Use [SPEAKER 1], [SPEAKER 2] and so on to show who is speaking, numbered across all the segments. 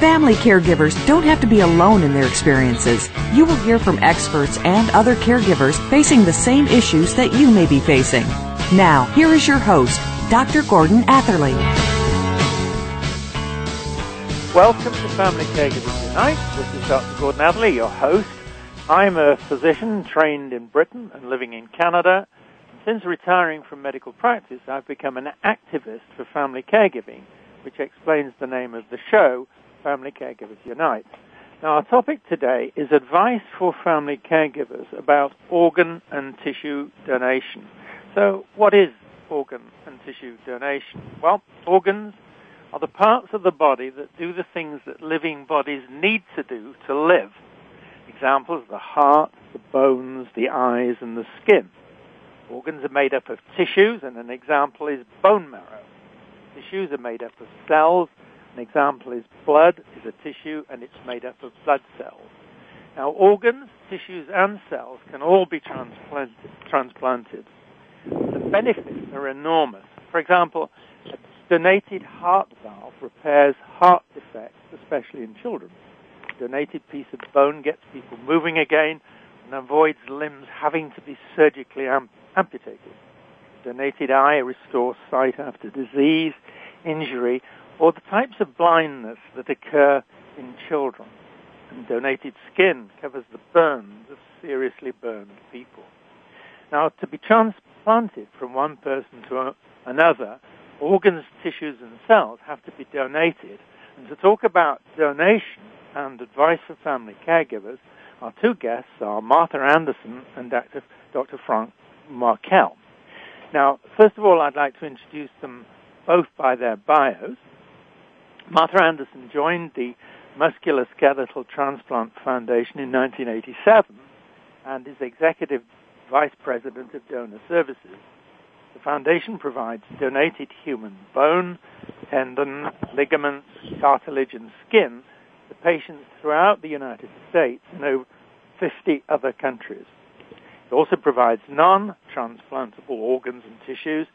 [SPEAKER 1] Family caregivers don't have to be alone in their experiences. You will hear from experts and other caregivers facing the same issues that you may be facing. Now, here is your host, Dr. Gordon Atherley.
[SPEAKER 2] Welcome to Family Caregivers Unite. This is Dr. Gordon Atherley, your host. I'm a physician trained in Britain and living in Canada. Since retiring from medical practice, I've become an activist for family caregiving, which explains the name of the show, Family Caregivers Unite. Now, our topic today is advice for family caregivers about organ and tissue donation. So, what is organ and tissue donation? Well, organs are the parts of the body that do the things that living bodies need to do to live. Examples the heart, the bones, the eyes, and the skin. Organs are made up of tissues, and an example is bone marrow. Tissues are made up of cells. An example is blood is a tissue, and it's made up of blood cells. Now, organs, tissues, and cells can all be transplanted. transplanted. The benefits are enormous. For example, a Donated heart valve repairs heart defects, especially in children. A Donated piece of bone gets people moving again and avoids limbs having to be surgically am- amputated. Donated eye restores sight after disease, injury, or the types of blindness that occur in children. And donated skin covers the burns of seriously burned people. Now, to be transplanted from one person to another, organs, tissues, and cells have to be donated. And to talk about donation and advice for family caregivers, our two guests are Martha Anderson and Dr. Dr. Frank Markel. Now, first of all, I'd like to introduce them both by their bios. Martha Anderson joined the Musculoskeletal Transplant Foundation in 1987 and is Executive Vice President of Donor Services. The foundation provides donated human bone, tendon, ligaments, cartilage, and skin to patients throughout the United States and over 50 other countries. It also provides non-transplantable organs and tissues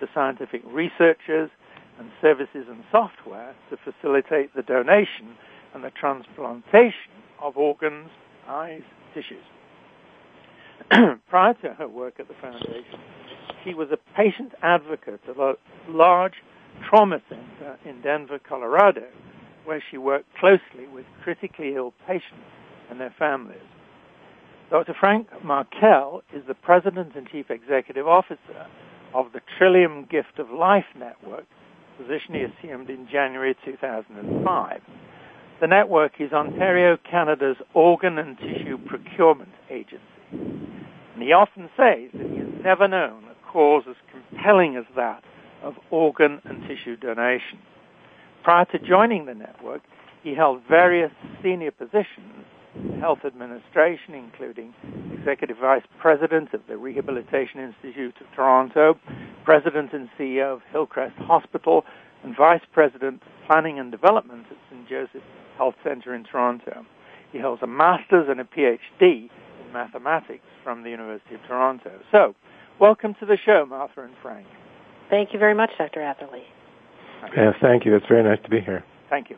[SPEAKER 2] to scientific researchers and services and software to facilitate the donation and the transplantation of organs, eyes, tissues. Prior to her work at the foundation, she was a patient advocate at a large trauma center in Denver, Colorado, where she worked closely with critically ill patients and their families. Dr. Frank Markel is the President and Chief Executive Officer of the Trillium Gift of Life Network, position he assumed in January 2005. The network is Ontario, Canada's organ and tissue procurement agency. And he often says that he has never known a cause as compelling as that of organ and tissue donation. Prior to joining the network, he held various senior positions health administration, including Executive Vice President of the Rehabilitation Institute of Toronto, President and CEO of Hillcrest Hospital, and Vice President of Planning and Development at St. Joseph's Health Centre in Toronto. He holds a master's and a PhD in mathematics from the University of Toronto. So, welcome to the show, Martha and Frank.
[SPEAKER 3] Thank you very much, Dr. Atherley.
[SPEAKER 4] Yes, thank you. It's very nice to be here.
[SPEAKER 2] Thank you.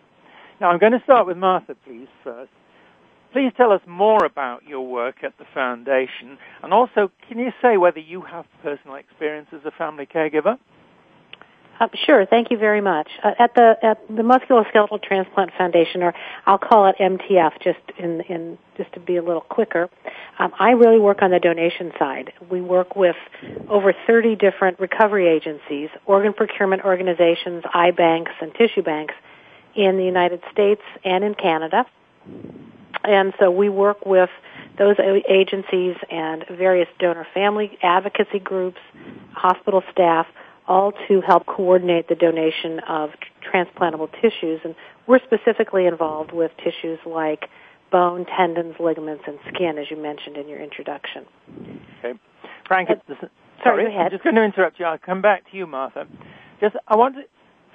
[SPEAKER 2] Now, I'm going to start with Martha, please, first. Please tell us more about your work at the Foundation, and also, can you say whether you have personal experience as a family caregiver?
[SPEAKER 3] Uh, sure. Thank you very much. Uh, at the at the Musculoskeletal Transplant Foundation, or I'll call it MTF, just in in just to be a little quicker. Um, I really work on the donation side. We work with over 30 different recovery agencies, organ procurement organizations, eye banks, and tissue banks, in the United States and in Canada. And so we work with those agencies and various donor family advocacy groups, hospital staff, all to help coordinate the donation of transplantable tissues. And we're specifically involved with tissues like bone, tendons, ligaments, and skin, as you mentioned in your introduction.
[SPEAKER 2] Okay. Frank, uh,
[SPEAKER 3] sorry, sorry
[SPEAKER 2] I'm just going to interrupt you. I'll come back to you, Martha. Just, I want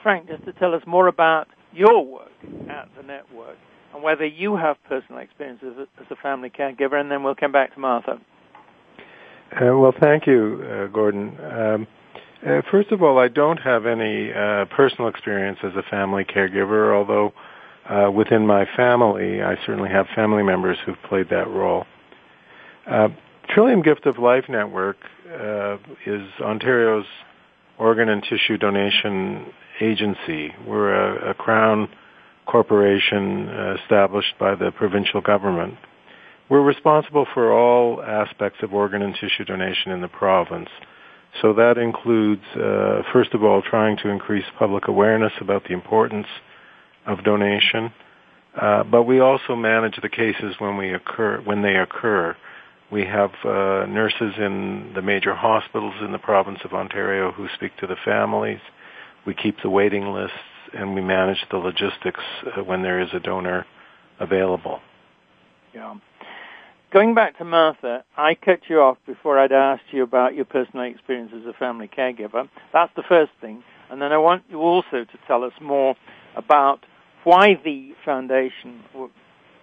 [SPEAKER 2] Frank just to tell us more about your work at the network and whether you have personal experience as a, as a family caregiver, and then we'll come back to Martha.
[SPEAKER 4] Uh, well, thank you, uh, Gordon. Um, uh, first of all, I don't have any uh, personal experience as a family caregiver, although uh, within my family, I certainly have family members who've played that role. Uh, Trillium Gift of Life Network is Ontario's organ and tissue donation agency. We're a, a Crown corporation uh, established by the provincial government. We're responsible for all aspects of organ and tissue donation in the province. So that includes, uh, first of all, trying to increase public awareness about the importance of donation. Uh, but we also manage the cases when we occur when they occur. We have uh, nurses in the major hospitals in the province of Ontario who speak to the families. We keep the waiting lists and we manage the logistics uh, when there is a donor available.
[SPEAKER 2] Yeah. Going back to Martha, I cut you off before I'd asked you about your personal experience as a family caregiver. That's the first thing. And then I want you also to tell us more about why the foundation,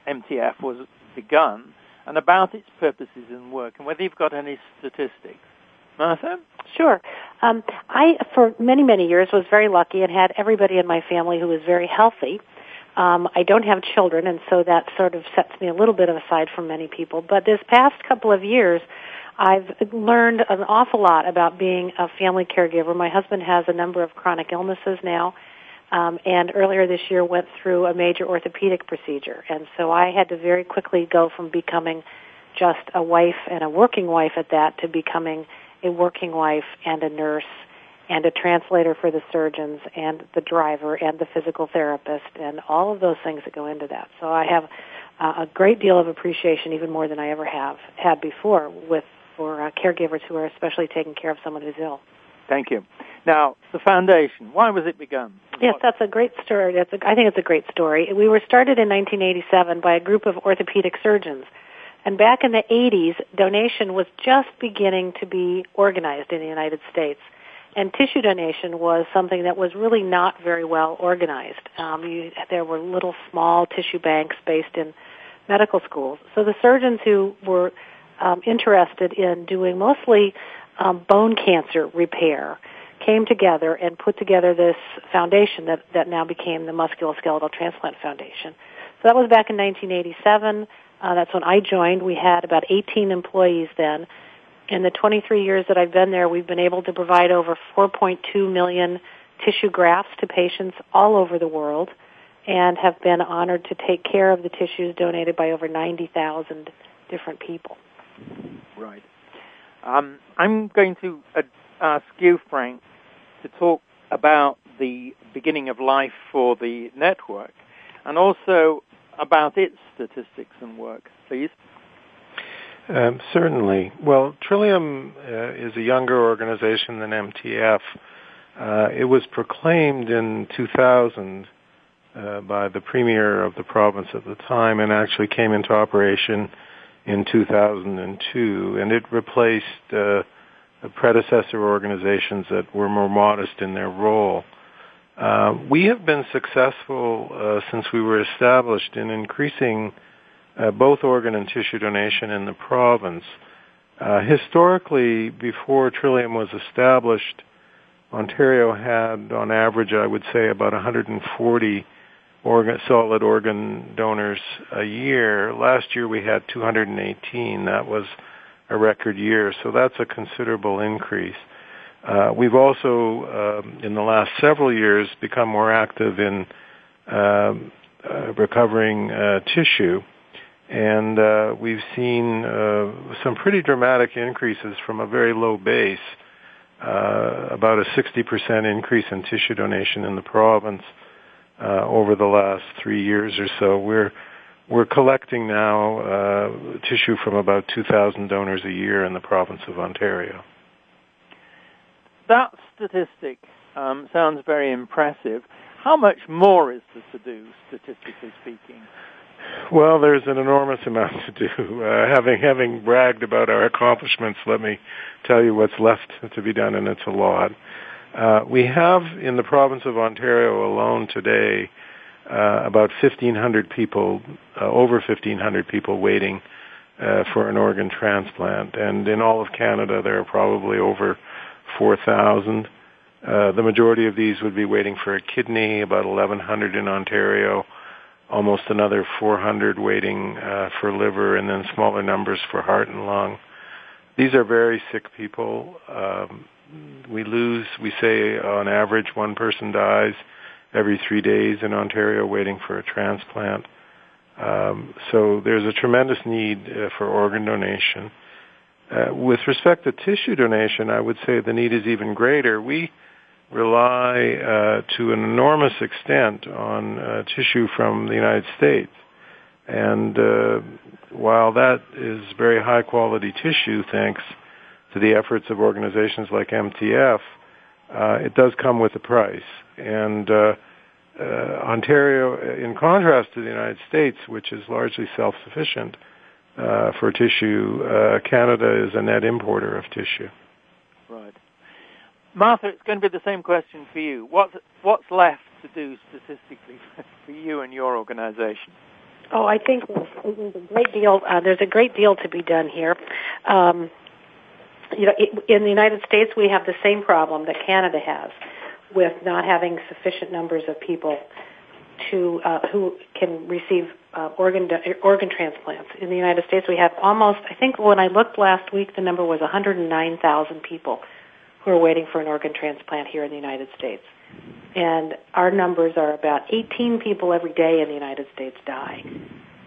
[SPEAKER 2] MTF, was begun and about its purposes and work and whether you've got any statistics. Martha?
[SPEAKER 3] Sure. Um, I, for many, many years, was very lucky and had everybody in my family who was very healthy. Um, I don't have children, and so that sort of sets me a little bit aside from many people. But this past couple of years, I've learned an awful lot about being a family caregiver. My husband has a number of chronic illnesses now, um, and earlier this year went through a major orthopedic procedure. And so I had to very quickly go from becoming just a wife and a working wife at that to becoming a working wife and a nurse and a translator for the surgeons and the driver and the physical therapist and all of those things that go into that. So I have uh, a great deal of appreciation, even more than I ever have had before, with for uh, caregivers who are especially taking care of someone who's ill.
[SPEAKER 2] Thank you. Now, the foundation. Why was it begun?
[SPEAKER 3] Yes, that's a great story. That's a, I think it's a great story. We were started in 1987 by a group of orthopedic surgeons and back in the 80s, donation was just beginning to be organized in the United States. And tissue donation was something that was really not very well organized. Um, you, there were little small tissue banks based in medical schools. So the surgeons who were um, interested in doing mostly um, bone cancer repair came together and put together this foundation that, that now became the Musculoskeletal Transplant Foundation. So that was back in 1987. Uh, that's when I joined. We had about 18 employees then. In the 23 years that I've been there, we've been able to provide over 4.2 million tissue grafts to patients all over the world and have been honored to take care of the tissues donated by over 90,000 different people.
[SPEAKER 2] Right. Um, I'm going to uh, ask you, Frank, to talk about the beginning of life for the network and also about its statistics and work, please?
[SPEAKER 4] Um, certainly. Well, Trillium uh, is a younger organization than MTF. Uh, it was proclaimed in 2000 uh, by the premier of the province at the time and actually came into operation in 2002. And it replaced uh, predecessor organizations that were more modest in their role. Uh, we have been successful uh, since we were established in increasing uh, both organ and tissue donation in the province. Uh, historically, before Trillium was established, Ontario had, on average, I would say, about 140 organ, solid organ donors a year. Last year we had 218. That was a record year, so that's a considerable increase. Uh, we've also, um, in the last several years, become more active in um, uh, recovering uh, tissue, and uh, we've seen uh, some pretty dramatic increases from a very low base. Uh, about a 60% increase in tissue donation in the province over the last three years or so. We're we're collecting now tissue from about 2,000 donors a year in the province of Ontario.
[SPEAKER 2] That statistic um, sounds very impressive. How much more is there to do, statistically speaking?
[SPEAKER 4] Well, there's an enormous amount to do. Uh, having having bragged about our accomplishments, let me tell you what's left to be done, and it's a lot. Uh, we have in the province of Ontario alone today uh, about 1,500 people, uh, over 1,500 people waiting uh, for an organ transplant, and in all of Canada there are probably over 4,000. Uh, the majority of these would be waiting for a kidney, about 1,100 in Ontario, almost another 400 waiting uh, for liver, and then smaller numbers for heart and lung. These are very sick people. Um, we lose, we say on average one person dies every three days in Ontario waiting for a transplant. Um, so there's a tremendous need uh, for organ donation. Uh, with respect to tissue donation, I would say the need is even greater. We rely uh, to an enormous extent on uh, tissue from the United States. And uh, while that is very high quality tissue, thanks to the efforts of organizations like MTF, uh, it does come with a price. And uh, Ontario, in contrast to the United States, which is largely self-sufficient uh, for tissue, uh, Canada is a net importer of tissue.
[SPEAKER 2] Right. Martha, it's going to be the same question for you. What's, what's left to do statistically for you and your organization?
[SPEAKER 3] Oh, I think there's a great deal. Uh, there's a great deal to be done here. Um, you know, it, in the United States, we have the same problem that Canada has with not having sufficient numbers of people to uh, who can receive uh, organ organ transplants. In the United States, we have almost. I think when I looked last week, the number was 109,000 people who are waiting for an organ transplant here in the United States. And our numbers are about 18 people every day in the United States die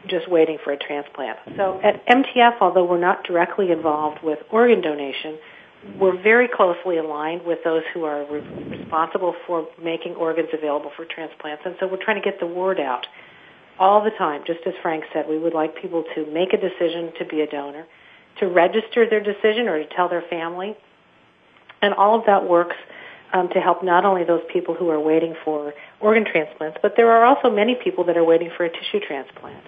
[SPEAKER 3] just waiting for a transplant. So at MTF, although we're not directly involved with organ donation, we're very closely aligned with those who are re- responsible for making organs available for transplants. And so we're trying to get the word out all the time. Just as Frank said, we would like people to make a decision to be a donor, to register their decision or to tell their family. And all of that works um, to help not only those people who are waiting for organ transplants, but there are also many people that are waiting for a tissue transplant.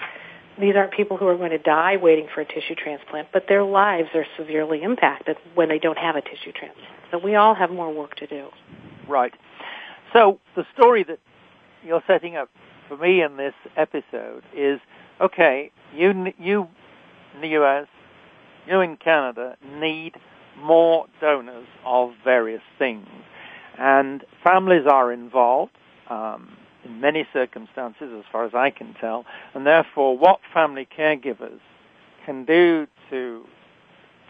[SPEAKER 3] These aren't people who are going to die waiting for a tissue transplant, but their lives are severely impacted when they don't have a tissue transplant. So we all have more work to do.
[SPEAKER 2] Right. So the story that you're setting up for me in this episode is okay, you you in the US, you in Canada need more donors of various things and families are involved um, in many circumstances, as far as I can tell, and therefore what family caregivers can do to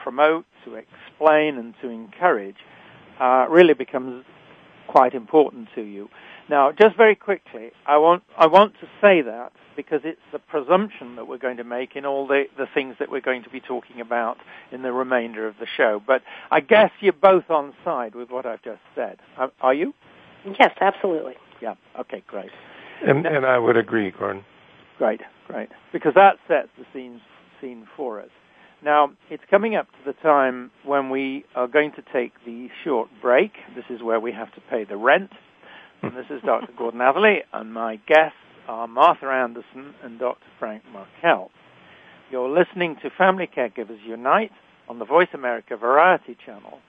[SPEAKER 2] promote, to explain, and to encourage uh, really becomes quite important to you. Now, just very quickly, I want I want to say that because it's the presumption that we're going to make in all the, the things that we're going to be talking about in the remainder of the show. But I guess you're both on side with what I've just said. Are, you?
[SPEAKER 3] Yes, absolutely.
[SPEAKER 2] Yeah. Okay. Great.
[SPEAKER 4] And, and I would agree, Gordon.
[SPEAKER 2] Great. Great. Because that sets the scene scene for us. Now, it's coming up to the time when we are going to take the short break. This is where we have to pay the rent. And this is Dr. Gordon Atherley, and my guests are Martha Anderson and Dr. Frank Markel. You're listening to Family Caregivers Unite on the Voice America Variety Channel.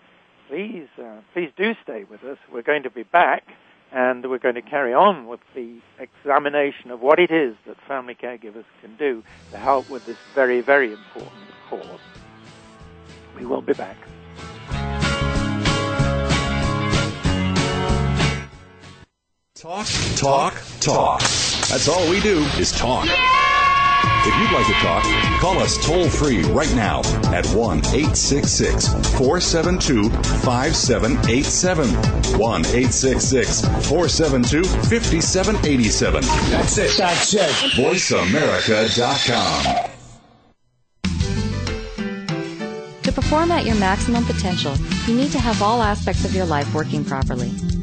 [SPEAKER 2] Please, uh, please do stay with us. We're going to be back and we're going to carry on with the examination of what it is that family caregivers can do to help with this very, very important cause. We will be back.
[SPEAKER 5] Talk, talk, talk. That's all we do is talk. If you'd like to talk, call us toll free right now at 1 866 472 5787. 1 866 472 5787. That's it. That's it. VoiceAmerica.com.
[SPEAKER 6] To perform at your maximum potential, you need to have all aspects of your life working properly.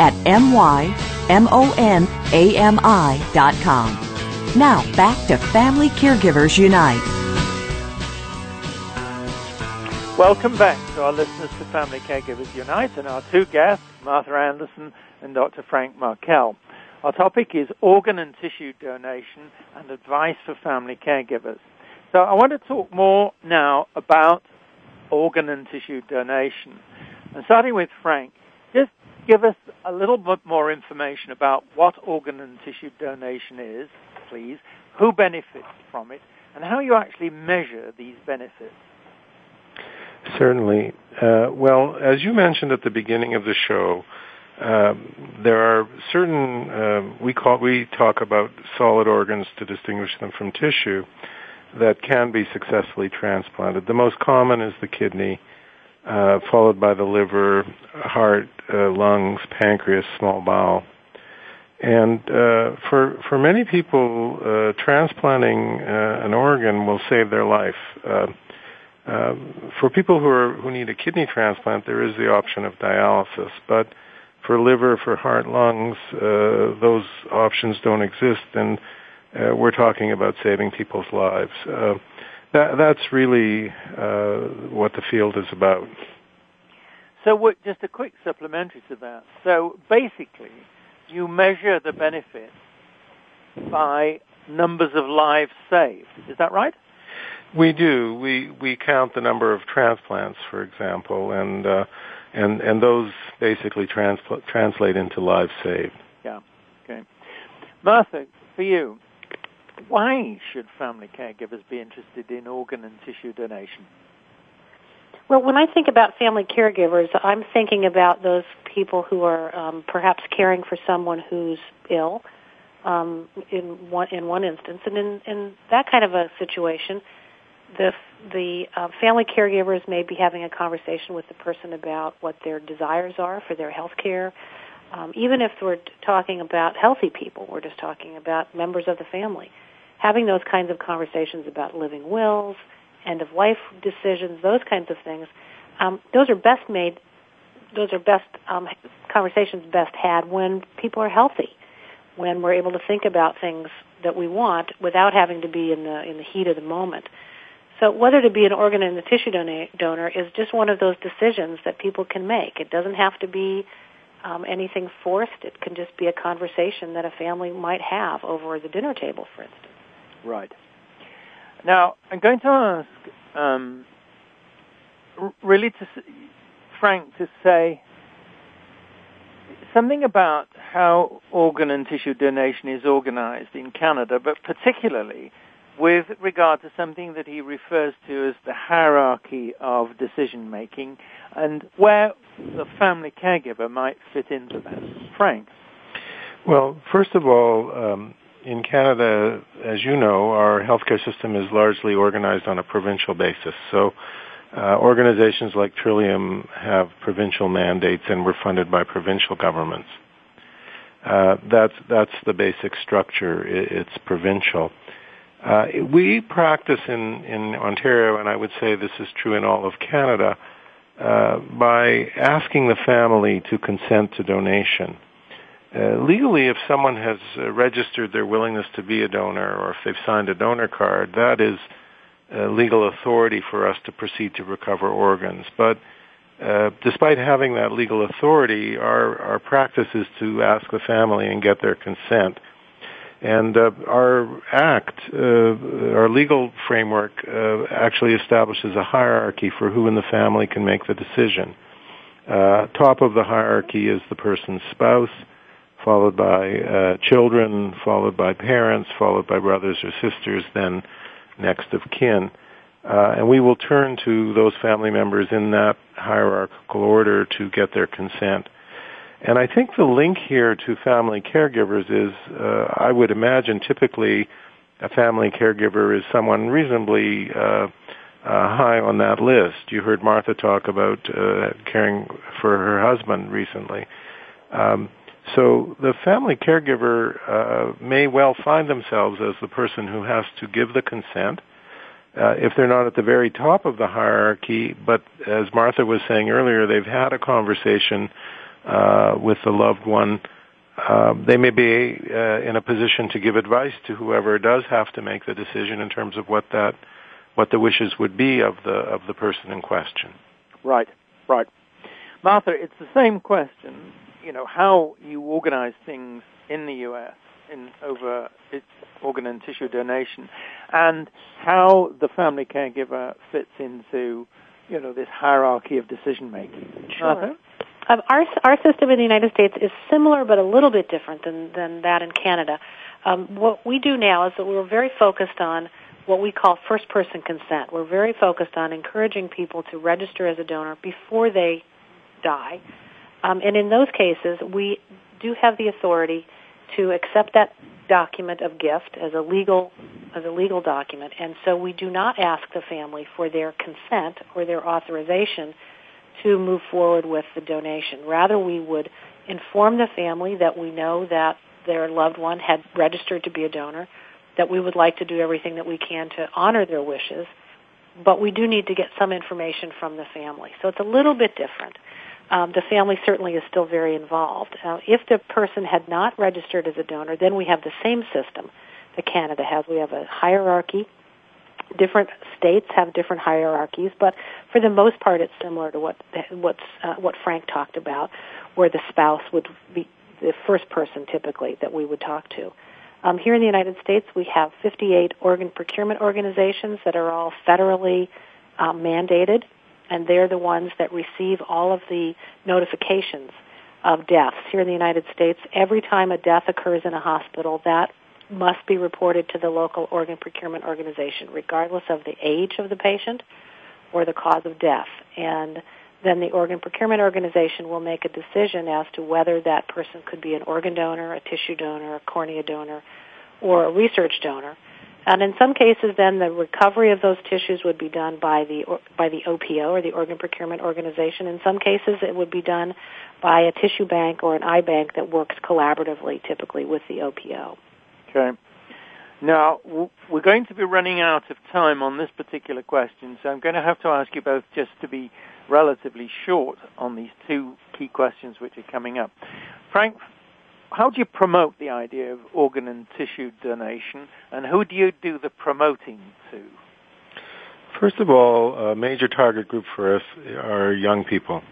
[SPEAKER 1] at mymonami.com. Now, back to Family Caregivers Unite.
[SPEAKER 2] Welcome back to our listeners to Family Caregivers Unite and our two guests, Martha Anderson and Dr. Frank Markel. Our topic is organ and tissue donation and advice for family caregivers. So I want to talk more now about organ and tissue donation. And starting with Frank, give us a little bit more information about what organ and tissue donation is, please, who benefits from it, and how you actually measure these benefits.
[SPEAKER 4] Certainly. Uh, well, as you mentioned at the beginning of the show, uh, there are certain uh, we call we talk about solid organs to distinguish them from tissue that can be successfully transplanted. The most common is the kidney, uh, followed by the liver, heart, uh, lungs, pancreas, small bowel. And uh, for for many people, uh, transplanting uh, an organ will save their life. Uh, uh, for people who are who need a kidney transplant, there is the option of dialysis, but for liver, for heart, lungs, uh, those options don't exist, and uh, we're talking about saving people's lives. Uh, that, that's really uh, what the field is about.
[SPEAKER 2] So what, just a quick supplementary to that. So basically, you measure the benefit by numbers of lives saved. Is that right?
[SPEAKER 4] We do. We we count the number of transplants, for example, and uh, and and those basically transpl- translate into lives saved.
[SPEAKER 2] Yeah. Okay. Martha, for you, why should family caregivers be interested in organ and tissue donation?
[SPEAKER 3] Well, when I think about family caregivers, I'm thinking about those people who are um, perhaps caring for someone who's ill. Um, in one in one instance, and in, in that kind of a situation, the the uh, family caregivers may be having a conversation with the person about what their desires are for their health care. Um, even if we're talking about healthy people, we're just talking about members of the family. Having those kinds of conversations about living wills, end of life decisions, those kinds of things, um, those are best made. Those are best um, conversations best had when people are healthy, when we're able to think about things that we want without having to be in the in the heat of the moment. So whether to be an organ and a tissue donor is just one of those decisions that people can make. It doesn't have to be um, anything forced. It can just be a conversation that a family might have over the dinner table, for instance.
[SPEAKER 2] Right. Now, I'm going to ask um, really to Frank to say something about how organ and tissue donation is organized in Canada, but particularly with regard to something that he refers to as the hierarchy of decision making and where the family caregiver might fit into that. Frank.
[SPEAKER 4] Well, first of all, um, in Canada, as you know, our healthcare system is largely organized on a provincial basis. So uh, organizations like Trillium have provincial mandates and we're funded by provincial governments. Uh, that's that's the basic structure. It, it's provincial. Uh, we practice in in Ontario, and I would say this is true in all of Canada, uh, by asking the family to consent to donation. Uh, legally, if someone has uh, registered their willingness to be a donor, or if they've signed a donor card, that is uh, legal authority for us to proceed to recover organs. But uh, despite having that legal authority, our, our practice is to ask the family and get their consent. And uh, our act, our legal framework, actually establishes a hierarchy for who in the family can make the decision. Top of the hierarchy is the person's spouse, followed by uh, children, followed by parents, followed by brothers or sisters, then next of kin. Uh, and we will turn to those family members in that hierarchical order to get their consent. And I think the link here to family caregivers is, uh, I would imagine typically a family caregiver is someone reasonably uh, uh, high on that list. You heard Martha talk about uh, caring for her husband recently. Um, so the family caregiver uh, may well find themselves as the person who has to give the consent uh, if they're not at the very top of the hierarchy, but as Martha was saying earlier, they've had a conversation uh, with the loved one, uh, they may be uh, in a position to give advice to whoever does have to make the decision in terms of what that, what the wishes would be of the of the person in question.
[SPEAKER 2] Right, right. Martha, it's the same question. You know how you organize things in the U.S in over its organ and tissue donation, and how the family caregiver fits into, you know, this hierarchy of decision making.
[SPEAKER 3] Sure. Um, our our system in the United States is similar, but a little bit different than than that in Canada. Um, what we do now is that we're very focused on what we call first person consent. We're very focused on encouraging people to register as a donor before they die. Um, and in those cases, we do have the authority to accept that document of gift as a legal as a legal document. And so we do not ask the family for their consent or their authorization to move forward with the donation. Rather we would inform the family that we know that their loved one had registered to be a donor that we would like to do everything that we can to honor their wishes. But we do need to get some information from the family. So it's a little bit different um, the family certainly is still very involved. Uh, if the person had not registered as a donor, then we have the same system that Canada has. We have a hierarchy. Different states have different hierarchies, but for the most part, it's similar to what what's uh, what Frank talked about, where the spouse would be the first person typically that we would talk to. Um, here in the United States, we have 58 organ procurement organizations that are all federally um, mandated and they're the ones that receive all of the notifications of deaths here in the United States. Every time a death occurs in a hospital, that must be reported to the local organ procurement organization, regardless of the age of the patient or the cause of death. And then the organ procurement organization will make a decision as to whether that person could be an organ donor, a tissue donor, a cornea donor, or a research donor. And in some cases, then the recovery of those tissues would be done by the by the OPO or the Organ Procurement Organization. In some cases, it would be done by a tissue bank or an eye bank that works collaboratively, typically with the OPO.
[SPEAKER 2] Okay. Now we're going to be running out of time on this particular question, so I'm going to have to ask you both just to be relatively short on these two key questions which are coming up. Frank, how do you promote the idea of organ and tissue donation, and who do you do the promoting to?
[SPEAKER 4] First of all, a major target group for us are young people.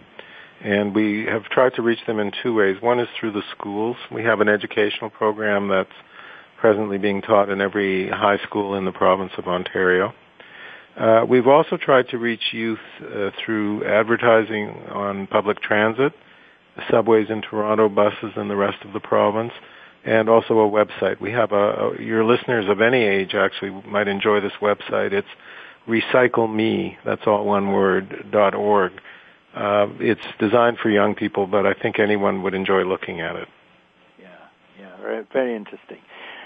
[SPEAKER 4] And we have tried to reach them in two ways. One is through the schools. We have an educational program that's presently being taught in every high school in the province of Ontario. Uh, we've also tried to reach youth uh, through advertising on public transit subways in Toronto, buses in the rest of the province, and also a website. We have a, a your listeners of any age actually might enjoy this website. It's recycle me. That's all one word. dot org. Uh, it's designed for young people, but I think anyone would enjoy looking at it.
[SPEAKER 2] Yeah, yeah, very, very interesting.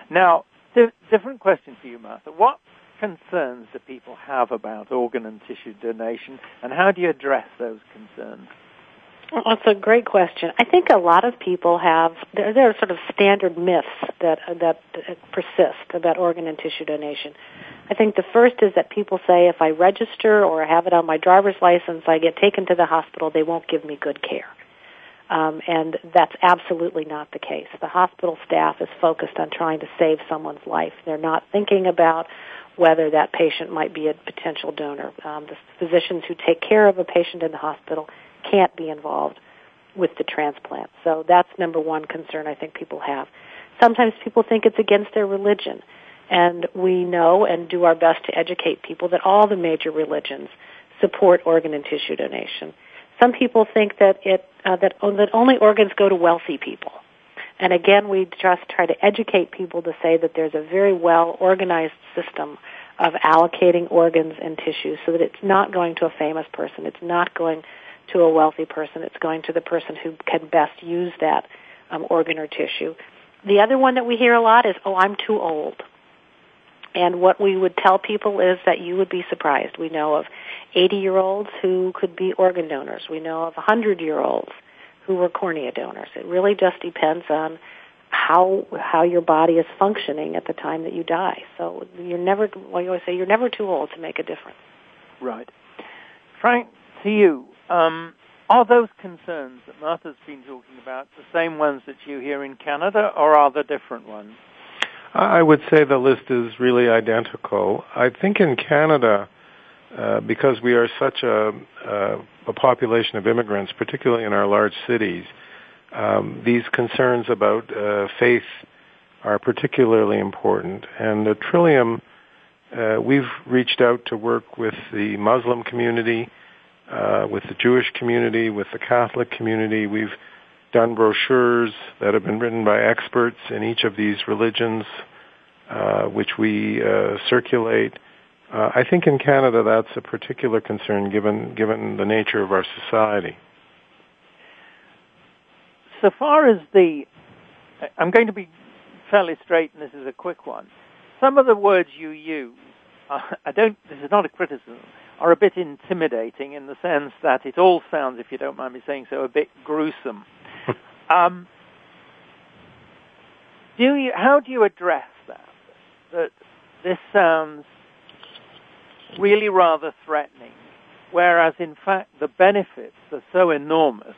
[SPEAKER 2] Now, di- different question for you, Martha. What concerns do people have about organ and tissue donation, and how do you address those concerns?
[SPEAKER 3] Well, that's a great question. I think a lot of people have there, there are sort of standard myths that that persist about organ and tissue donation. I think the first is that people say if I register or I have it on my driver's license, I get taken to the hospital, they won't give me good care. Um, and that's absolutely not the case. The hospital staff is focused on trying to save someone's life. They're not thinking about whether that patient might be a potential donor. Um, the physicians who take care of a patient in the hospital can't be involved with the transplant. So that's number one concern I think people have. Sometimes people think it's against their religion. And we know and do our best to educate people that all the major religions support organ and tissue donation. Some people think that it uh, that, that only organs go to wealthy people. And again, we just try to educate people to say that there's a very well organized system of allocating organs and tissues so that it's not going to a famous person. It's not going to a wealthy person. It's going to the person who can best use that um, organ or tissue. The other one that we hear a lot is, oh, I'm too old. And what we would tell people is that you would be surprised. We know of 80 year olds who could be organ donors. We know of 100 year olds who were cornea donors. It really just depends on how how your body is functioning at the time that you die. So you're never well you always say you're never too old to make a difference.
[SPEAKER 2] Right. Frank, to you, um, are those concerns that Martha's been talking about the same ones that you hear in Canada, or are there different ones?
[SPEAKER 4] I would say the list is really identical. I think in Canada, uh, because we are such a, uh, a, population of immigrants, particularly in our large cities, um, these concerns about uh, faith are particularly important. And the Trillium, uh, we've reached out to work with the Muslim community uh, with the Jewish community, with the Catholic community. We've done brochures that have been written by experts in each of these religions, uh, which we uh, circulate. Uh, I think in Canada that's a particular concern given given the nature of our society.
[SPEAKER 2] So far as the, I'm going to be fairly straight, and this is a quick one. Some of the words you use, uh, I don't. This is not a criticism are a bit intimidating in the sense that it all sounds, if you don't mind me saying so, a bit gruesome. um, do you, how do you address that? That this sounds really rather threatening, whereas in fact the benefits are so enormous,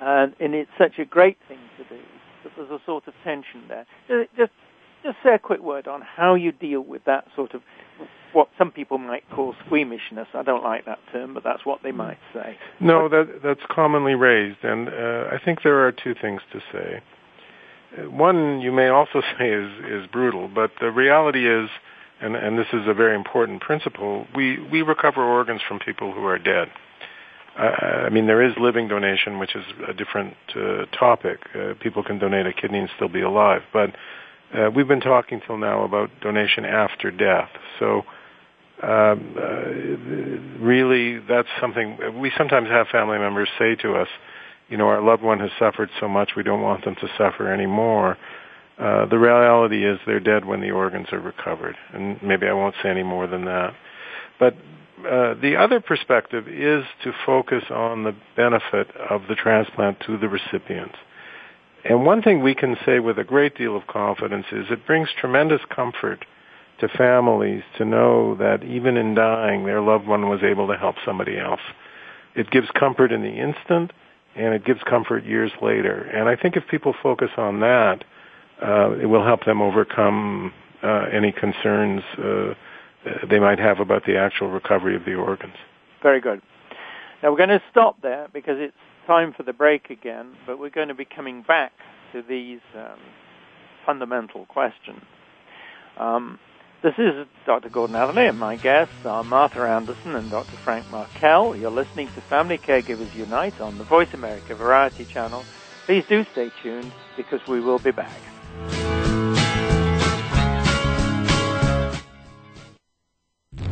[SPEAKER 2] and, and it's such a great thing to do that there's a sort of tension there. Just, just say a quick word on how you deal with that sort of what some people might call squeamishness. I don't like that term, but that's what they might say.
[SPEAKER 4] No, that that's commonly raised, and uh, I think there are two things to say. One you may also say is is brutal, but the reality is, and and this is a very important principle. We we recover organs from people who are dead. Uh, I mean, there is living donation, which is a different uh, topic. Uh, people can donate a kidney and still be alive, but uh, we've been talking till now about donation after death. So um, uh, really that's something we sometimes have family members say to us, you know, our loved one has suffered so much we don't want them to suffer anymore. Uh, the reality is they're dead when the organs are recovered, and maybe I won't say any more than that. But uh, the other perspective is to focus on the benefit of the transplant to the recipients. And one thing we can say with a great deal of confidence is it brings tremendous comfort to families to know that even in dying, their loved one was able to help somebody else. It gives comfort in the instant, and it gives comfort years later. And I think if people focus on that, uh, it will help them overcome uh, any concerns uh, they might have about the actual recovery of the organs.
[SPEAKER 2] Very good. Now we're going to stop there because it's time for the break again, but we're going to be coming back to these um, fundamental questions. Um, this is Dr. Gordon Atherley, and my guests are Martha Anderson and Dr. Frank Markel. You're listening to Family Caregivers Unite on the Voice America Variety Channel. Please do stay tuned because we will be back.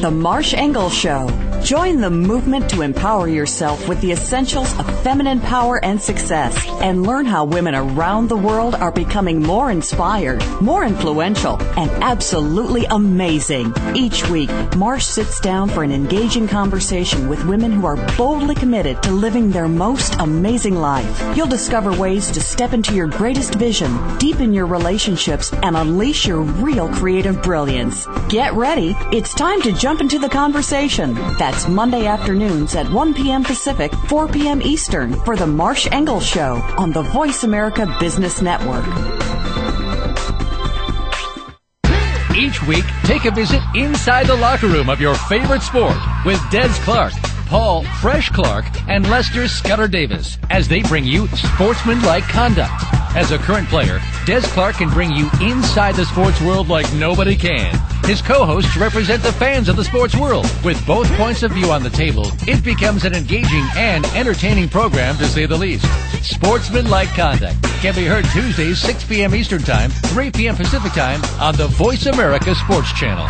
[SPEAKER 1] The Marsh Engle Show. Join the movement to empower yourself with the essentials of feminine power and success and learn how women around the world are becoming more inspired, more influential, and absolutely amazing. Each week, Marsh sits down for an engaging conversation with women who are boldly committed to living their most amazing life. You'll discover ways to step into your greatest vision, deepen your relationships, and unleash your real creative brilliance. Get ready. It's time to jump into the conversation. That's Monday afternoons at 1 p.m. Pacific, 4 p.m. Eastern for the Marsh Engle Show on the Voice America Business Network.
[SPEAKER 7] Each week, take a visit inside the locker room of your favorite sport with Des Clark, Paul Fresh Clark, and Lester Scudder Davis as they bring you sportsmanlike conduct. As a current player, Des Clark can bring you inside the sports world like nobody can. His co-hosts represent the fans of the sports world. With both points of view on the table, it becomes an engaging and entertaining program to say the least. Sportsmanlike Conduct can be heard Tuesdays 6 p.m. Eastern Time, 3 p.m. Pacific Time on the Voice America Sports Channel.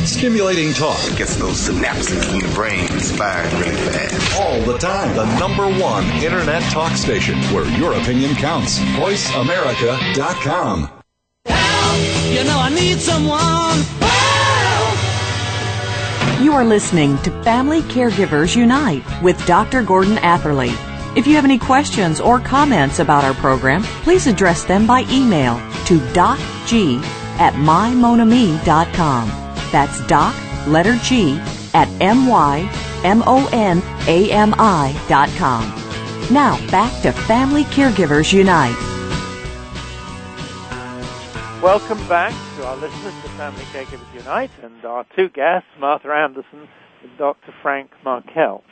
[SPEAKER 5] Stimulating talk.
[SPEAKER 8] It gets those synapses in the brain firing really fast.
[SPEAKER 5] All the time. The number one internet talk station where your opinion counts. VoiceAmerica.com.
[SPEAKER 9] You know I need someone. Oh!
[SPEAKER 1] You are listening to Family Caregivers Unite with Dr. Gordon Atherley. If you have any questions or comments about our program, please address them by email to docg at mymonami.com. That's doc, letter G, at M-Y-M-O-N-A-M-I dot com. Now, back to Family Caregivers Unite.
[SPEAKER 2] Welcome back to our listeners to Family Caregivers Unite and our two guests, Martha Anderson and Dr. Frank Markel.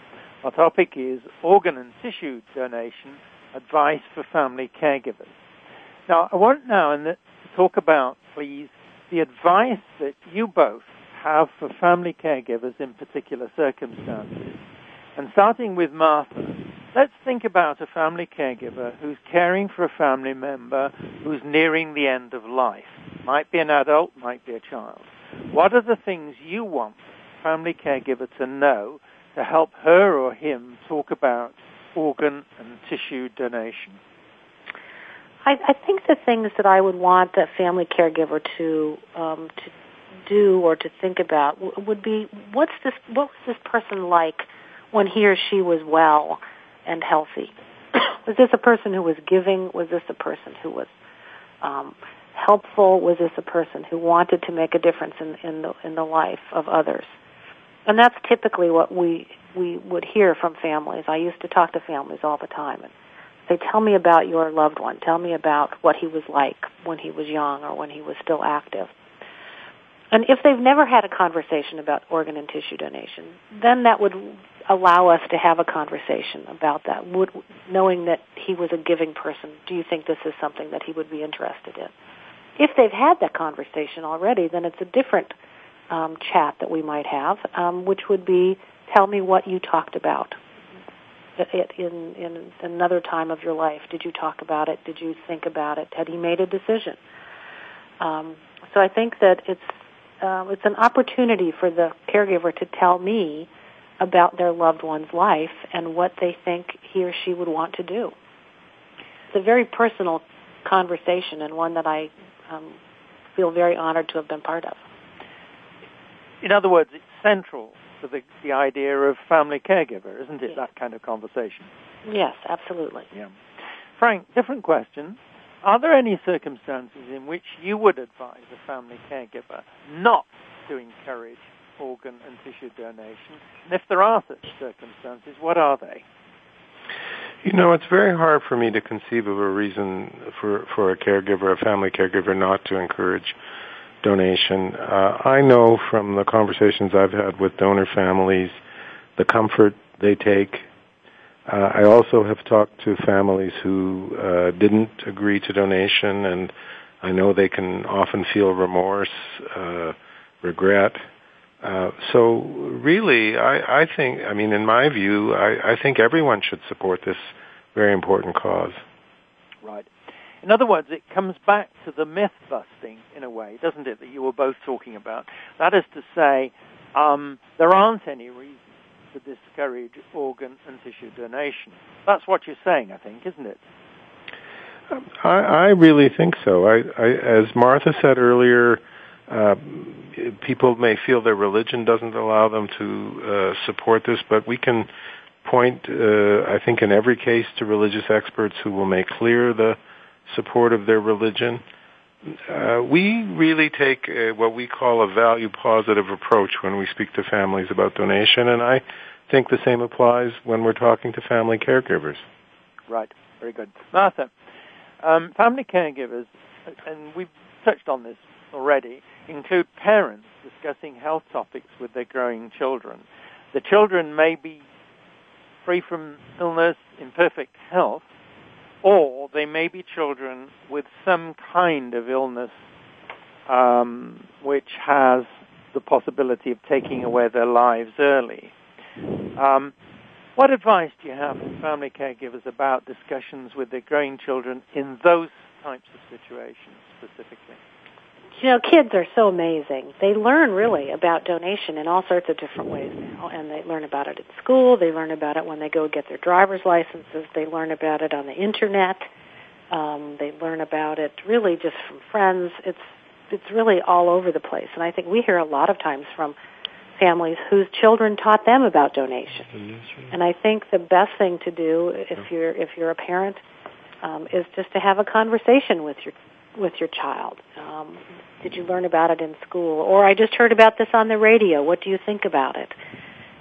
[SPEAKER 2] Our topic is organ and tissue donation advice for family caregivers. Now, I want now to talk about, please, the advice that you both have for family caregivers in particular circumstances. And starting with Martha, let's think about a family caregiver who's caring for a family member who's nearing the end of life. Might be an adult, might be a child. What are the things you want a family caregiver to know to help her or him talk about organ and tissue donation?
[SPEAKER 3] I, I think the things that I would want a family caregiver to um, to do or to think about would be what's this what was this person like when he or she was well and healthy? was this a person who was giving? Was this a person who was um, helpful? Was this a person who wanted to make a difference in, in the in the life of others? And that's typically what we we would hear from families. I used to talk to families all the time and say, "Tell me about your loved one. Tell me about what he was like when he was young or when he was still active." And if they've never had a conversation about organ and tissue donation, then that would allow us to have a conversation about that. Would, knowing that he was a giving person, do you think this is something that he would be interested in? If they've had that conversation already, then it's a different um, chat that we might have, um, which would be, tell me what you talked about it in, in another time of your life. Did you talk about it? Did you think about it? Had he made a decision? Um, so I think that it's uh, it's an opportunity for the caregiver to tell me about their loved one's life and what they think he or she would want to do. It's a very personal conversation and one that I um, feel very honored to have been part of.
[SPEAKER 2] In other words, it's central to the, the idea of family caregiver, isn't it? That kind of conversation.
[SPEAKER 3] Yes, absolutely.
[SPEAKER 2] Yeah. Frank, different question. Are there any circumstances in which you would advise a family caregiver not to encourage organ and tissue donation? And if there are such circumstances, what are they?
[SPEAKER 4] You know, it's very hard for me to conceive of a reason for, for a caregiver, a family caregiver, not to encourage donation. Uh, I know from the conversations I've had with donor families the comfort they take. Uh, I also have talked to families who uh, didn't agree to donation, and I know they can often feel remorse, uh, regret. Uh, so really, I, I think, I mean, in my view, I, I think everyone should support this very important cause.
[SPEAKER 2] Right. In other words, it comes back to the myth busting in a way, doesn't it, that you were both talking about? That is to say, um, there aren't any reasons to discourage organ and tissue donation. That's what you're saying, I think, isn't it?
[SPEAKER 4] I, I really think so. I, I, as Martha said earlier, uh, people may feel their religion doesn't allow them to uh, support this, but we can point, uh, I think, in every case to religious experts who will make clear the support of their religion. Uh, we really take a, what we call a value positive approach when we speak to families about donation, and I think the same applies when we're talking to family caregivers.
[SPEAKER 2] Right, very good. Martha, um, family caregivers, and we've touched on this already, include parents discussing health topics with their growing children. The children may be free from illness, in perfect health, or they may be children with some kind of illness um, which has the possibility of taking away their lives early. Um, what advice do you have for family caregivers about discussions with their growing children in those types of situations specifically?
[SPEAKER 3] You know, kids are so amazing. They learn really about donation in all sorts of different ways now, and they learn about it at school. They learn about it when they go get their driver's licenses. They learn about it on the internet. Um, they learn about it really just from friends. It's it's really all over the place, and I think we hear a lot of times from families whose children taught them about donation. Mm-hmm. And I think the best thing to do if you're if you're a parent um, is just to have a conversation with your with your child. Um, did you learn about it in school? Or I just heard about this on the radio. What do you think about it?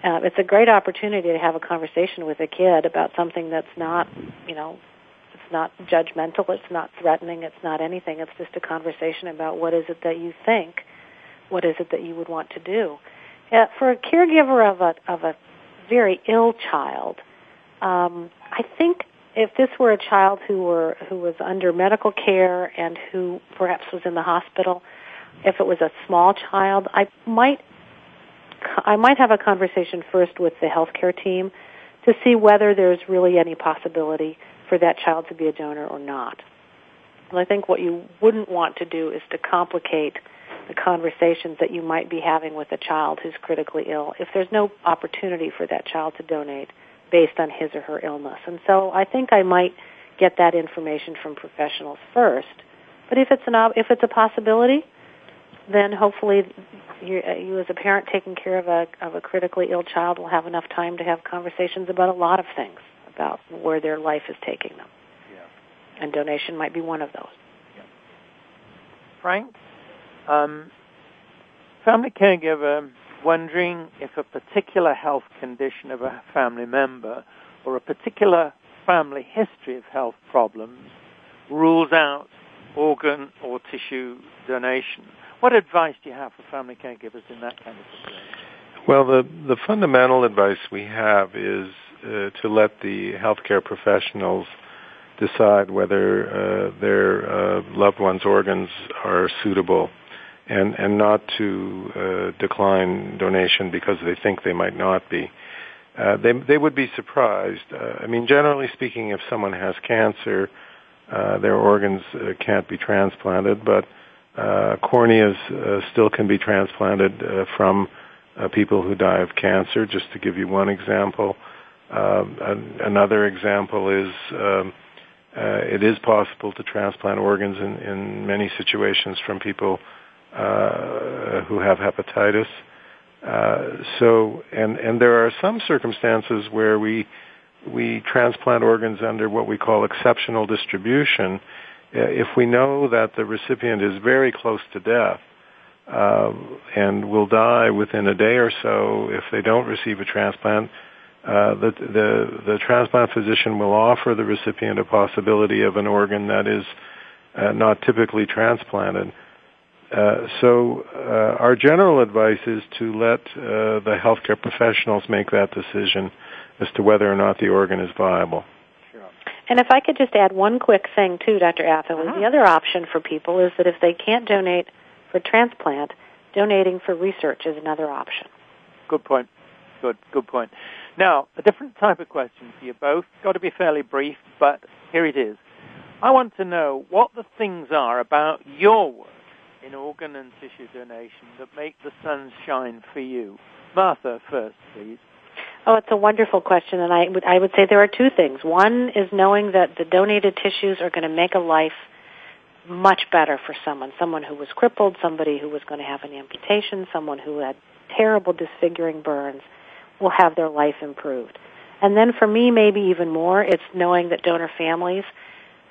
[SPEAKER 3] Uh, it's a great opportunity to have a conversation with a kid about something that's not, you know, it's not judgmental, it's not threatening, it's not anything. It's just a conversation about what is it that you think, what is it that you would want to do. Uh, for a caregiver of a of a very ill child, um, I think if this were a child who were who was under medical care and who perhaps was in the hospital, if it was a small child, I might I might have a conversation first with the healthcare team to see whether there's really any possibility for that child to be a donor or not. And I think what you wouldn't want to do is to complicate the conversations that you might be having with a child who's critically ill if there's no opportunity for that child to donate based on his or her illness. And so I think I might get that information from professionals first. But if it's an if it's a possibility, then hopefully you, you as a parent taking care of a of a critically ill child will have enough time to have conversations about a lot of things about where their life is taking them.
[SPEAKER 2] Yeah.
[SPEAKER 3] And donation might be one of those.
[SPEAKER 2] Yeah. Frank, um, family caregiver wondering if a particular health condition of a family member or a particular family history of health problems rules out organ or tissue donation. What advice do you have for family caregivers in that kind of situation?
[SPEAKER 4] Well, the, the fundamental advice we have is uh, to let the healthcare professionals decide whether uh, their uh, loved one's organs are suitable and and not to uh, decline donation because they think they might not be. Uh, they they would be surprised. Uh, I mean, generally speaking, if someone has cancer, uh, their organs uh, can't be transplanted, but uh, corneas uh, still can be transplanted uh, from uh, people who die of cancer. Just to give you one example, uh, an, another example is. Um, uh, it is possible to transplant organs in, in many situations from people uh, who have hepatitis. Uh, so, and and there are some circumstances where we we transplant organs under what we call exceptional distribution, if we know that the recipient is very close to death uh, and will die within a day or so if they don't receive a transplant, uh, the, the, the transplant physician will offer the recipient a possibility of an organ that is uh, not typically transplanted. Uh, so uh, our general advice is to let uh, the healthcare professionals make that decision as to whether or not the organ is viable.
[SPEAKER 3] And if I could just add one quick thing too, Dr. Atherley, uh-huh. the other option for people is that if they can't donate for transplant, donating for research is another option.
[SPEAKER 2] Good point. Good, good point. Now, a different type of question for you both. Got to be fairly brief, but here it is. I want to know what the things are about your work in organ and tissue donation that make the sun shine for you. Martha first, please.
[SPEAKER 3] Oh, it's a wonderful question, and I would I would say there are two things. One is knowing that the donated tissues are going to make a life much better for someone, someone who was crippled, somebody who was going to have an amputation, someone who had terrible disfiguring burns will have their life improved. And then for me, maybe even more, it's knowing that donor families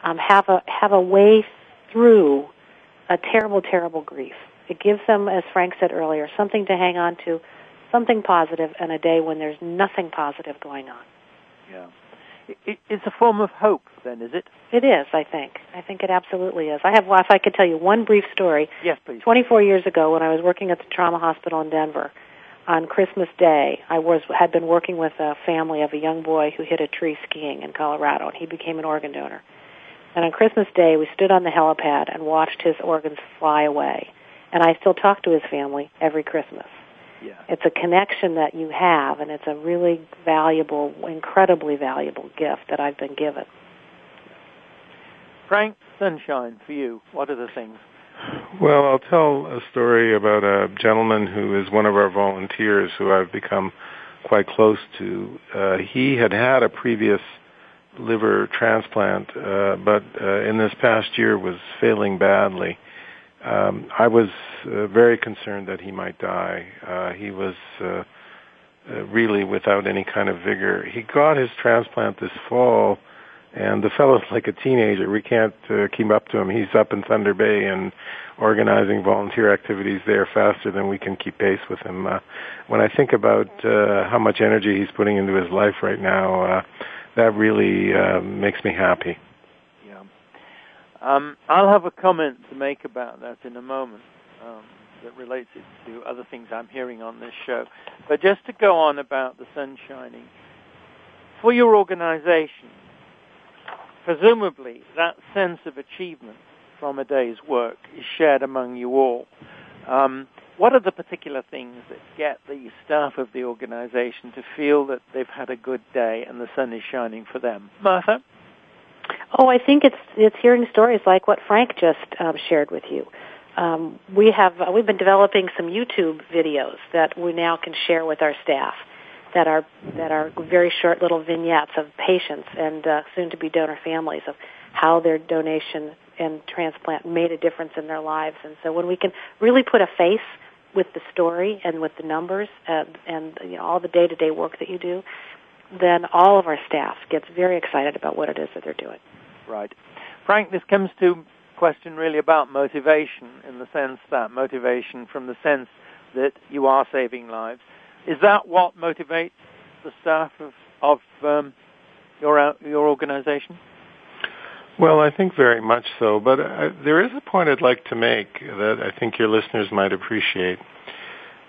[SPEAKER 3] um, have a have a way through a terrible, terrible grief. It gives them, as Frank said earlier, something to hang on to something positive in a day when there's nothing positive going on.
[SPEAKER 2] Yeah. it's a form of hope, then, is it?
[SPEAKER 3] It is, I think. I think it absolutely is. I have, well, if I could tell you one brief story.
[SPEAKER 2] Yes, please.
[SPEAKER 3] 24 years ago, when I was working at the trauma hospital in Denver, on Christmas Day, I was had been working with a family of a young boy who hit a tree skiing in Colorado, and he became an organ donor. And on Christmas Day, we stood on the helipad and watched his organs fly away. And I still talk to his family every Christmas.
[SPEAKER 2] Yeah.
[SPEAKER 3] It's a connection that you have, and it's a really valuable, incredibly valuable gift that I've been given.
[SPEAKER 2] Frank, sunshine for you. What are the things?
[SPEAKER 4] Well, I'll tell a story about a gentleman who is one of our volunteers who I've become quite close to. Uh, he had had a previous liver transplant, uh, but uh, in this past year was failing badly um, I was uh, very concerned that he might die. Uh, he was uh, uh, really without any kind of vigor. He got his transplant this fall, and the fellow's like a teenager. We can't uh, keep up to him. He's up in Thunder Bay and organizing volunteer activities there faster than we can keep pace with him. Uh, when I think about uh, how much energy he's putting into his life right now, uh, that really uh, makes me happy.
[SPEAKER 2] Um, I'll have a comment to make about that in a moment um, that relates it to other things I'm hearing on this show. But just to go on about the sun shining, for your organization, presumably that sense of achievement from a day's work is shared among you all. Um, what are the particular things that get the staff of the organization to feel that they've had a good day and the sun is shining for them? Martha?
[SPEAKER 3] Oh, I think it's it's hearing stories like what Frank just um, shared with you. Um, we have uh, we've been developing some YouTube videos that we now can share with our staff that are that are very short little vignettes of patients and uh, soon to be donor families of how their donation and transplant made a difference in their lives. And so when we can really put a face with the story and with the numbers and, and you know, all the day to day work that you do, then all of our staff gets very excited about what it is that they're doing.
[SPEAKER 2] Right. Frank, this comes to question really about motivation in the sense that motivation from the sense that you are saving lives. Is that what motivates the staff of, of um, your, your organization?
[SPEAKER 4] Well, I think very much so, but uh, there is a point I'd like to make that I think your listeners might appreciate.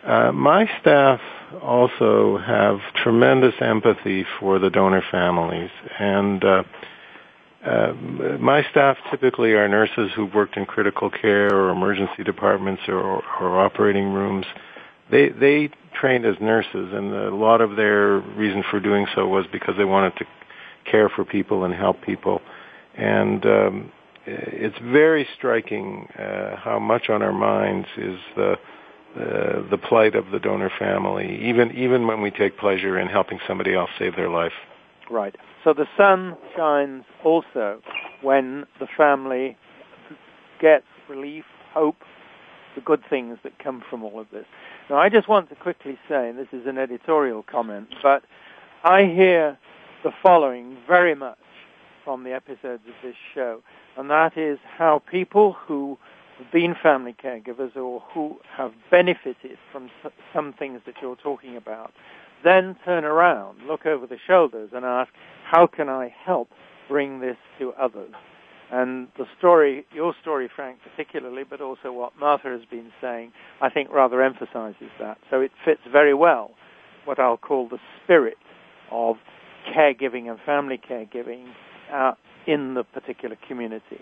[SPEAKER 4] Uh, my staff also have tremendous empathy for the donor families, and uh, uh, my staff typically are nurses who've worked in critical care or emergency departments or, or operating rooms. They they trained as nurses, and a lot of their reason for doing so was because they wanted to care for people and help people. And um, it's very striking uh, how much on our minds is the uh, the plight of the donor family, even even when we take pleasure in helping somebody else save their life.
[SPEAKER 2] Right. So the sun shines also when the family gets relief, hope, the good things that come from all of this. Now, I just want to quickly say, and this is an editorial comment, but I hear the following very much from the episodes of this show, and that is how people who have been family caregivers or who have benefited from some things that you're talking about then turn around, look over the shoulders, and ask, how can I help bring this to others? And the story, your story, Frank, particularly, but also what Martha has been saying, I think rather emphasizes that. So it fits very well what I'll call the spirit of caregiving and family caregiving in the particular community.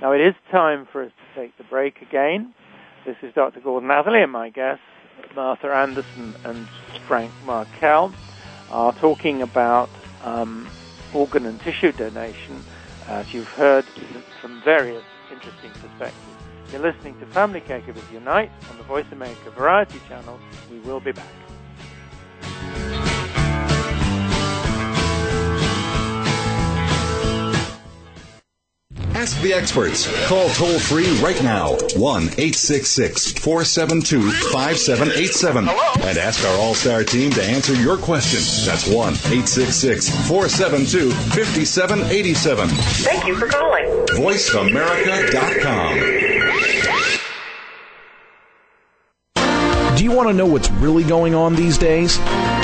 [SPEAKER 2] Now it is time for us to take the break again. This is Dr. Gordon Atherley and my guests, Martha Anderson and Frank Markel, are talking about um, organ and tissue donation as you've heard from various interesting perspectives. You're listening to Family Caregivers Unite on the Voice America Variety Channel. We will be back.
[SPEAKER 5] Ask the experts. Call toll free right now 1 866 472 5787 and ask our All Star team to answer your question. That's 1 866 472 5787.
[SPEAKER 10] Thank you for calling.
[SPEAKER 5] VoiceAmerica.com.
[SPEAKER 11] Do you want to know what's really going on these days?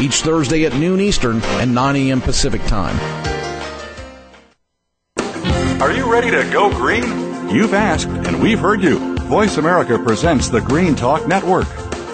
[SPEAKER 11] each Thursday at noon Eastern and 9 a.m. Pacific Time.
[SPEAKER 5] Are you ready to go green? You've asked, and we've heard you. Voice America presents the Green Talk Network.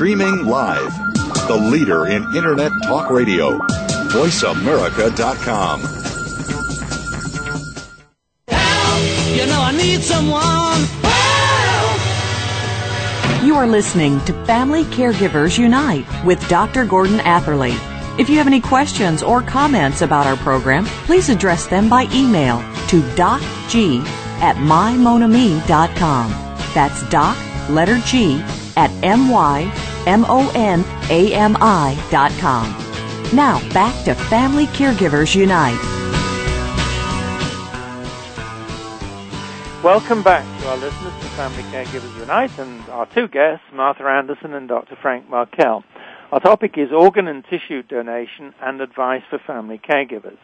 [SPEAKER 5] Streaming live. The leader in Internet talk radio. VoiceAmerica.com.
[SPEAKER 9] You know I need someone.
[SPEAKER 1] You are listening to Family Caregivers Unite with Dr. Gordon Atherley. If you have any questions or comments about our program, please address them by email to docg at mymonami.com. That's doc, letter G, at mymonami.com. Now, back to Family Caregivers Unite.
[SPEAKER 2] Welcome back to our listeners to Family Caregivers Unite and our two guests, Martha Anderson and Dr. Frank Markel. Our topic is organ and tissue donation and advice for family caregivers.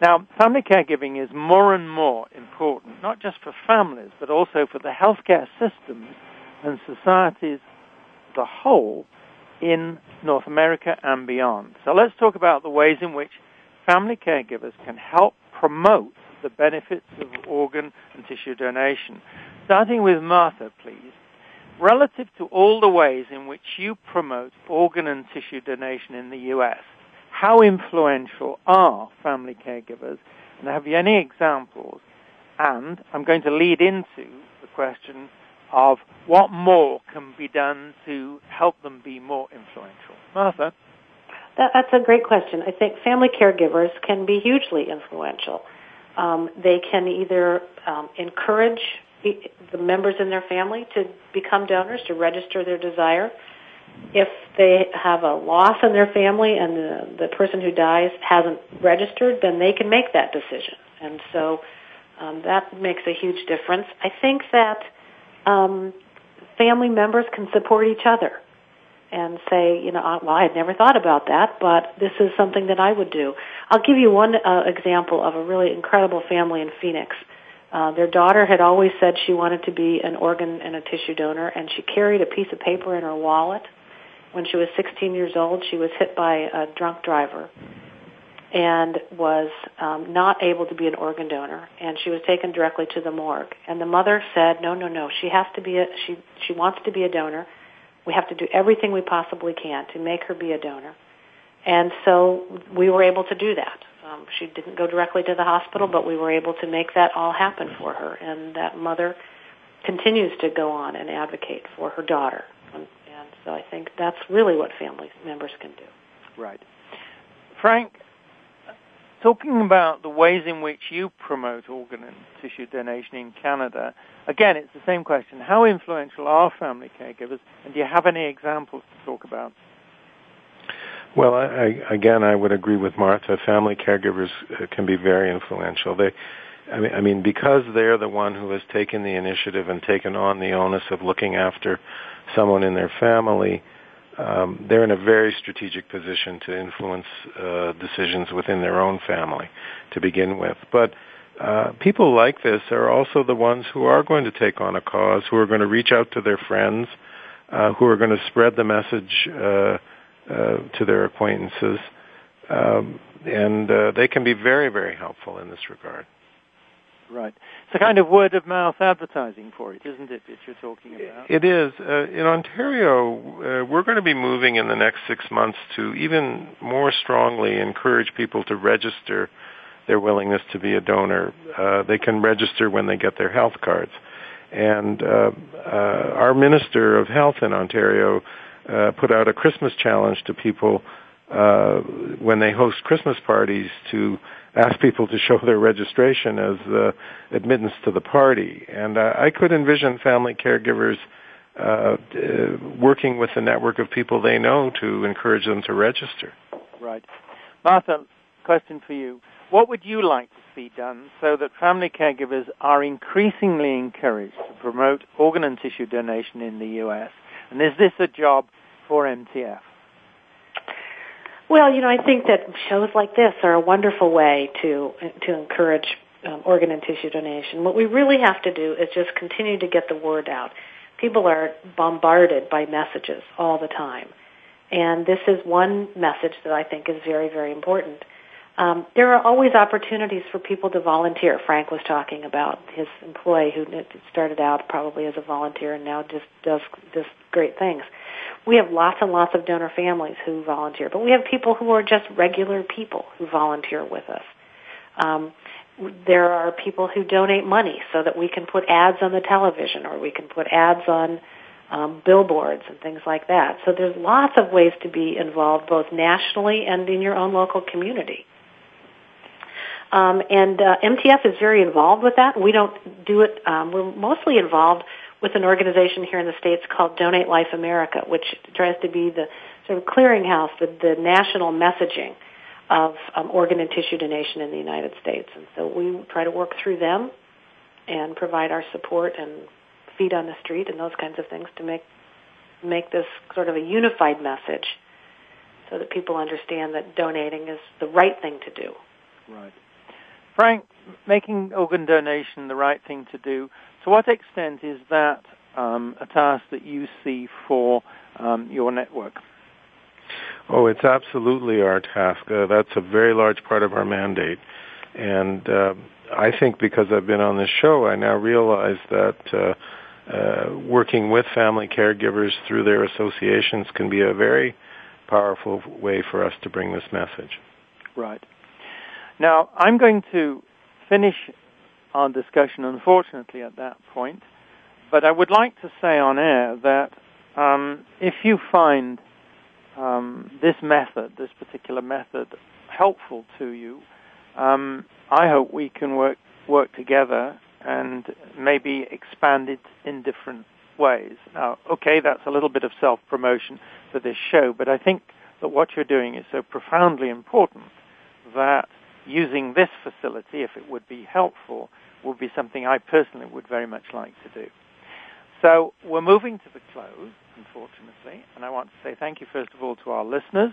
[SPEAKER 2] Now, family caregiving is more and more important, not just for families, but also for the healthcare systems and societies a whole in North America and beyond. So let's talk about the ways in which family caregivers can help promote the benefits of organ and tissue donation. Starting with Martha, please. Relative to all the ways in which you promote organ and tissue donation in the U.S., how influential are family caregivers? And have you any examples? And I'm going to lead into the question of what more can be done to help them be more influential. Martha?
[SPEAKER 3] That, that's a great question. I think family caregivers can be hugely influential. Um, they can either um, encourage the members in their family to become donors, to register their desire. If they have a loss in their family and the, the person who dies hasn't registered, then they can make that decision. And so um, that makes a huge difference. I think that um, family members can support each other and say, you know, well, I had never thought about that, but this is something that I would do. I'll give you one uh, example of a really incredible family in Phoenix. Uh, their daughter had always said she wanted to be an organ and a tissue donor, and she carried a piece of paper in her wallet. When she was 16 years old, she was hit by a drunk driver and was um, not able to be an organ donor, and she was taken directly to the morgue. And the mother said, "No, no, no. She has to be a she. She wants to be a donor. We have to do everything we possibly can to make her be a donor." And so we were able to do that. Um, she didn't go directly to the hospital, but we were able to make that all happen for her. And that mother continues to go on and advocate for her daughter. And, and so I think that's really what family members can do.
[SPEAKER 2] Right. Frank, talking about the ways in which you promote organ and tissue donation in Canada, again, it's the same question. How influential are family caregivers, and do you have any examples to talk about?
[SPEAKER 4] Well, I, I, again, I would agree with Martha. Family caregivers uh, can be very influential. They, I mean, I mean, because they're the one who has taken the initiative and taken on the onus of looking after someone in their family. Um, they're in a very strategic position to influence uh, decisions within their own family to begin with. But uh, people like this are also the ones who are going to take on a cause, who are going to reach out to their friends, uh, who are going to spread the message. Uh, uh, to their acquaintances, um, and uh, they can be very, very helpful in this regard.
[SPEAKER 2] Right. It's a kind of word of mouth advertising for it, isn't it, that you're talking about?
[SPEAKER 4] It is. Uh, in Ontario, uh, we're going to be moving in the next six months to even more strongly encourage people to register their willingness to be a donor. Uh, they can register when they get their health cards. And uh, uh, our Minister of Health in Ontario uh, put out a Christmas challenge to people uh, when they host Christmas parties to ask people to show their registration as uh, admittance to the party. And uh, I could envision family caregivers uh, working with the network of people they know to encourage them to register.
[SPEAKER 2] Right. Martha, question for you. What would you like to see done so that family caregivers are increasingly encouraged to promote organ and tissue donation in the U.S.? And is this a job for MTF?
[SPEAKER 3] Well, you know, I think that shows like this are a wonderful way to to encourage um, organ and tissue donation. What we really have to do is just continue to get the word out. People are bombarded by messages all the time, and this is one message that I think is very, very important. Um, there are always opportunities for people to volunteer. Frank was talking about his employee who started out probably as a volunteer and now just does just great things. We have lots and lots of donor families who volunteer, but we have people who are just regular people who volunteer with us. Um, there are people who donate money so that we can put ads on the television or we can put ads on um, billboards and things like that. So there's lots of ways to be involved both nationally and in your own local community. Um, and uh, MTF is very involved with that. We don't do it. Um, we're mostly involved with an organization here in the states called Donate Life America, which tries to be the sort of clearinghouse, the, the national messaging of um, organ and tissue donation in the United States. And so we try to work through them and provide our support and feet on the street and those kinds of things to make make this sort of a unified message so that people understand that donating is the right thing to do.
[SPEAKER 2] Right. Frank, making organ donation the right thing to do, to what extent is that um, a task that you see for um, your network?
[SPEAKER 4] Oh, it's absolutely our task. Uh, that's a very large part of our mandate. And uh, I think because I've been on this show, I now realize that uh, uh, working with family caregivers through their associations can be a very powerful way for us to bring this message.
[SPEAKER 2] Right. Now, I'm going to finish our discussion, unfortunately, at that point, but I would like to say on air that um, if you find um, this method, this particular method, helpful to you, um, I hope we can work work together and maybe expand it in different ways. Now, okay, that's a little bit of self promotion for this show, but I think that what you're doing is so profoundly important that using this facility, if it would be helpful, would be something I personally would very much like to do. So we're moving to the close, unfortunately, and I want to say thank you first of all to our listeners.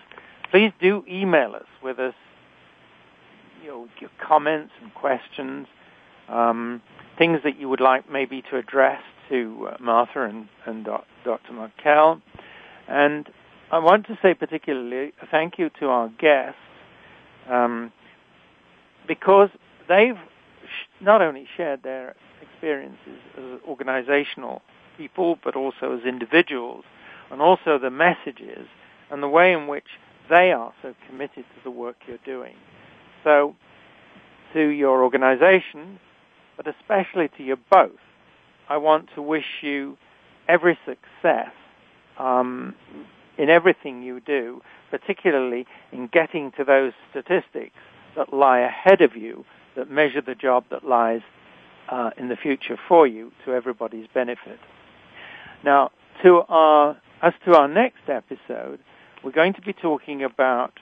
[SPEAKER 2] Please do email us with us, you know, your comments and questions, um, things that you would like maybe to address to uh, Martha and, and Dr. Markel. And I want to say particularly thank you to our guests um, because they've not only shared their experiences as organizational people, but also as individuals, and also the messages and the way in which they are so committed to the work you're doing. So, to your organization, but especially to you both, I want to wish you every success um, in everything you do, particularly in getting to those statistics that lie ahead of you that measure the job that lies uh, in the future for you to everybody's benefit. Now, to our, as to our next episode, we're going to be talking about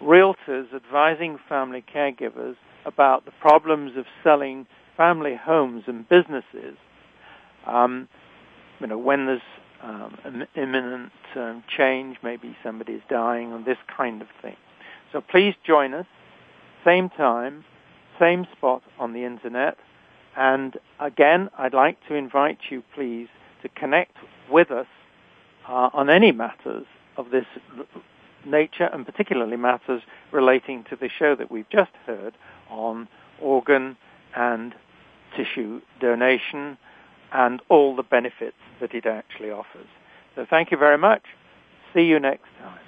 [SPEAKER 2] realtors advising family caregivers about the problems of selling family homes and businesses. Um, you know, when there's um, imminent um, change, maybe somebody's dying, or this kind of thing. So please join us, same time, same spot on the internet. And again, I'd like to invite you, please, to connect with us uh, on any matters of this nature, and particularly matters relating to the show that we've just heard on organ and tissue donation and all the benefits that it actually offers. So thank you very much. See you next time.